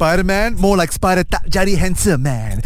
Spider-Man? More like Spider tak jadi handsome man.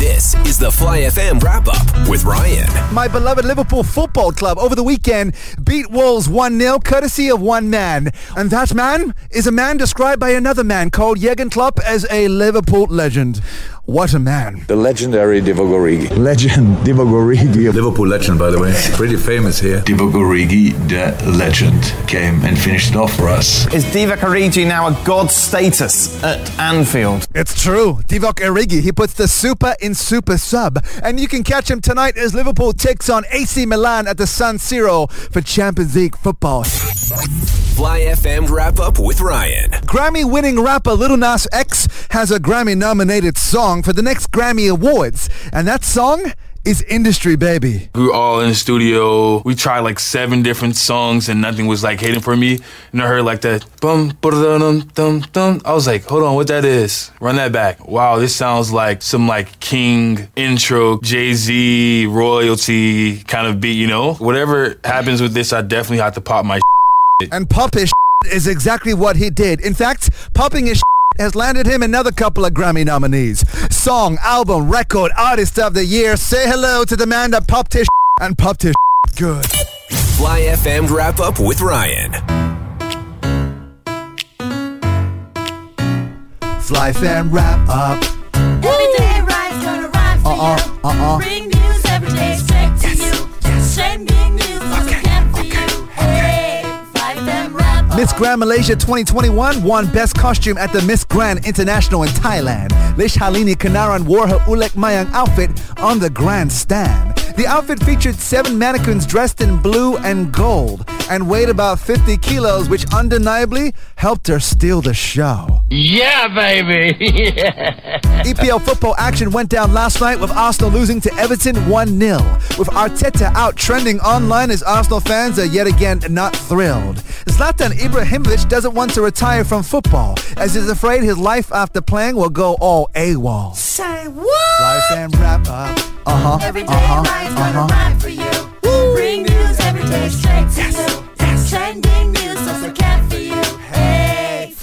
This is the Fly FM wrap up with Ryan. My beloved Liverpool Football Club over the weekend beat Wolves 1-0 courtesy of one man. And that man is a man described by another man called Jurgen Klopp as a Liverpool legend. What a man. The legendary Divock Origi. Legend Divock Origi. Liverpool legend, by the way. Pretty famous here. Divock Origi, the legend, came and finished it off for us. Is Divock Origi now a god status at Anfield? It's true. Divock Origi, he puts the super in super sub. And you can catch him tonight as Liverpool takes on AC Milan at the San Siro for Champions League football. Fly FM wrap up with Ryan. Grammy winning rapper Lil Nas X has a Grammy nominated song for the next Grammy Awards. And that song is Industry Baby. We were all in the studio. We tried like seven different songs and nothing was like hitting for me. And I heard like that bum dum dum dum. I was like, hold on, what that is? Run that back. Wow, this sounds like some like King intro, Jay Z royalty kind of beat. You know, whatever happens with this, I definitely have to pop my. And pop his is exactly what he did. In fact, popping his has landed him another couple of Grammy nominees. Song, album, record, artist of the year. Say hello to the man that popped his and popped his good. Fly FM wrap up with Ryan. Fly FM wrap up. Every day Ryan's gonna rhyme for Uh-uh, you. uh-uh. Grand Malaysia 2021 won Best Costume at the Miss Grand International in Thailand. Lishalliny Kanaran wore her Ulek Mayang outfit on the grandstand. The outfit featured seven mannequins dressed in blue and gold and weighed about 50 kilos, which undeniably helped her steal the show. Yeah, baby. EPL football action went down last night with Arsenal losing to Everton 1-0. With Arteta out trending online as Arsenal fans are yet again not thrilled. Zlatan Ibrahimovic doesn't want to retire from football as he's afraid his life after playing will go all AWOL. Say what? Life and wrap up. Uh-huh. Every day Uh-huh. Ryan's gonna Uh-huh. rhyme for you. Bring news every day straight to you. Trending news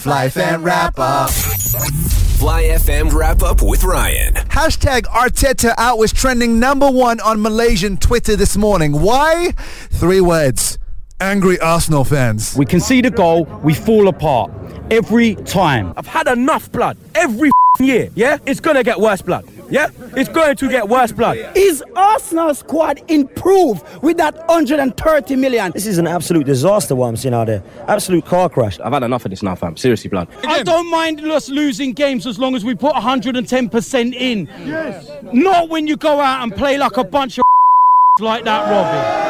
Hey, FM wrap up. Fly FM wrap up with Ryan. Hashtag Arteta out was trending number one on Malaysian Twitter this morning. Why? Three words. Angry Arsenal fans. We concede a goal, we fall apart every time. I've had enough blood every year. Yeah, it's gonna get worse blood. Yeah, it's going to get worse blood. Is Arsenal squad improved with that 130 million? This is an absolute disaster what I'm seeing out there. Absolute car crash. I've had enough of this now, fam. Seriously, blood. I don't mind us losing games as long as we put 110% in. Yes. Not when you go out and play like a bunch of like that, Robbie.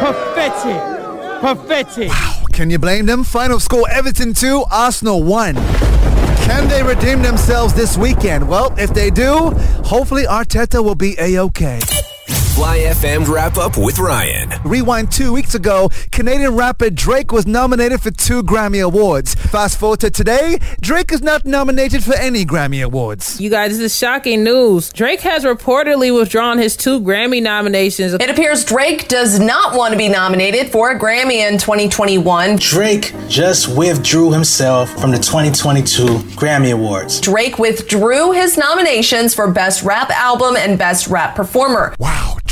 Pathetic. Pathetic. Can you blame them? Final score Everton 2, Arsenal 1. Can they redeem themselves this weekend? Well, if they do, hopefully Arteta will be A-OK. Fly FM wrap up with Ryan. Rewind two weeks ago, Canadian rapper Drake was nominated for two Grammy Awards. Fast forward to today, Drake is not nominated for any Grammy Awards. You guys, this is shocking news. Drake has reportedly withdrawn his two Grammy nominations. It appears Drake does not want to be nominated for a Grammy in 2021. Drake just withdrew himself from the 2022 Grammy Awards. Drake withdrew his nominations for Best Rap Album and Best Rap Performer. Wow.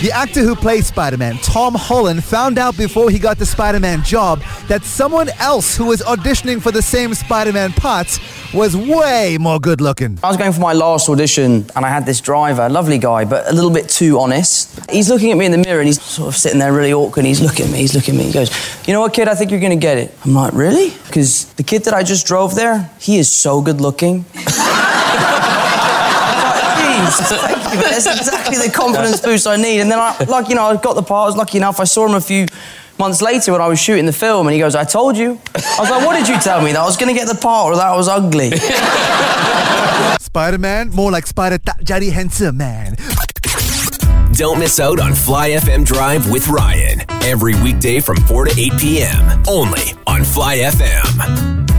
The actor who plays Spider-Man, Tom Holland, found out before he got the Spider-Man job that someone else who was auditioning for the same Spider-Man parts was way more good looking. I was going for my last audition and I had this driver, lovely guy, but a little bit too honest. He's looking at me in the mirror and he's sort of sitting there really awkward. He's looking at me, he's looking at me. He goes, You know what, kid? I think you're going to get it. I'm like, Really? Because the kid that I just drove there, he is so good looking. Thank you. That's exactly the confidence boost I need. And then, I, like, you know, I got the part. I was lucky enough. I saw him a few months later when I was shooting the film, and he goes, "I told you." I was like, "What did you tell me? That I was going to get the part, or that I was ugly?" Spider-Man? More like Spider tak jadi handsome man. Don't miss out on Fly FM Drive with Ryan. Every weekday from 4 to 8 p.m. Only on Fly FM.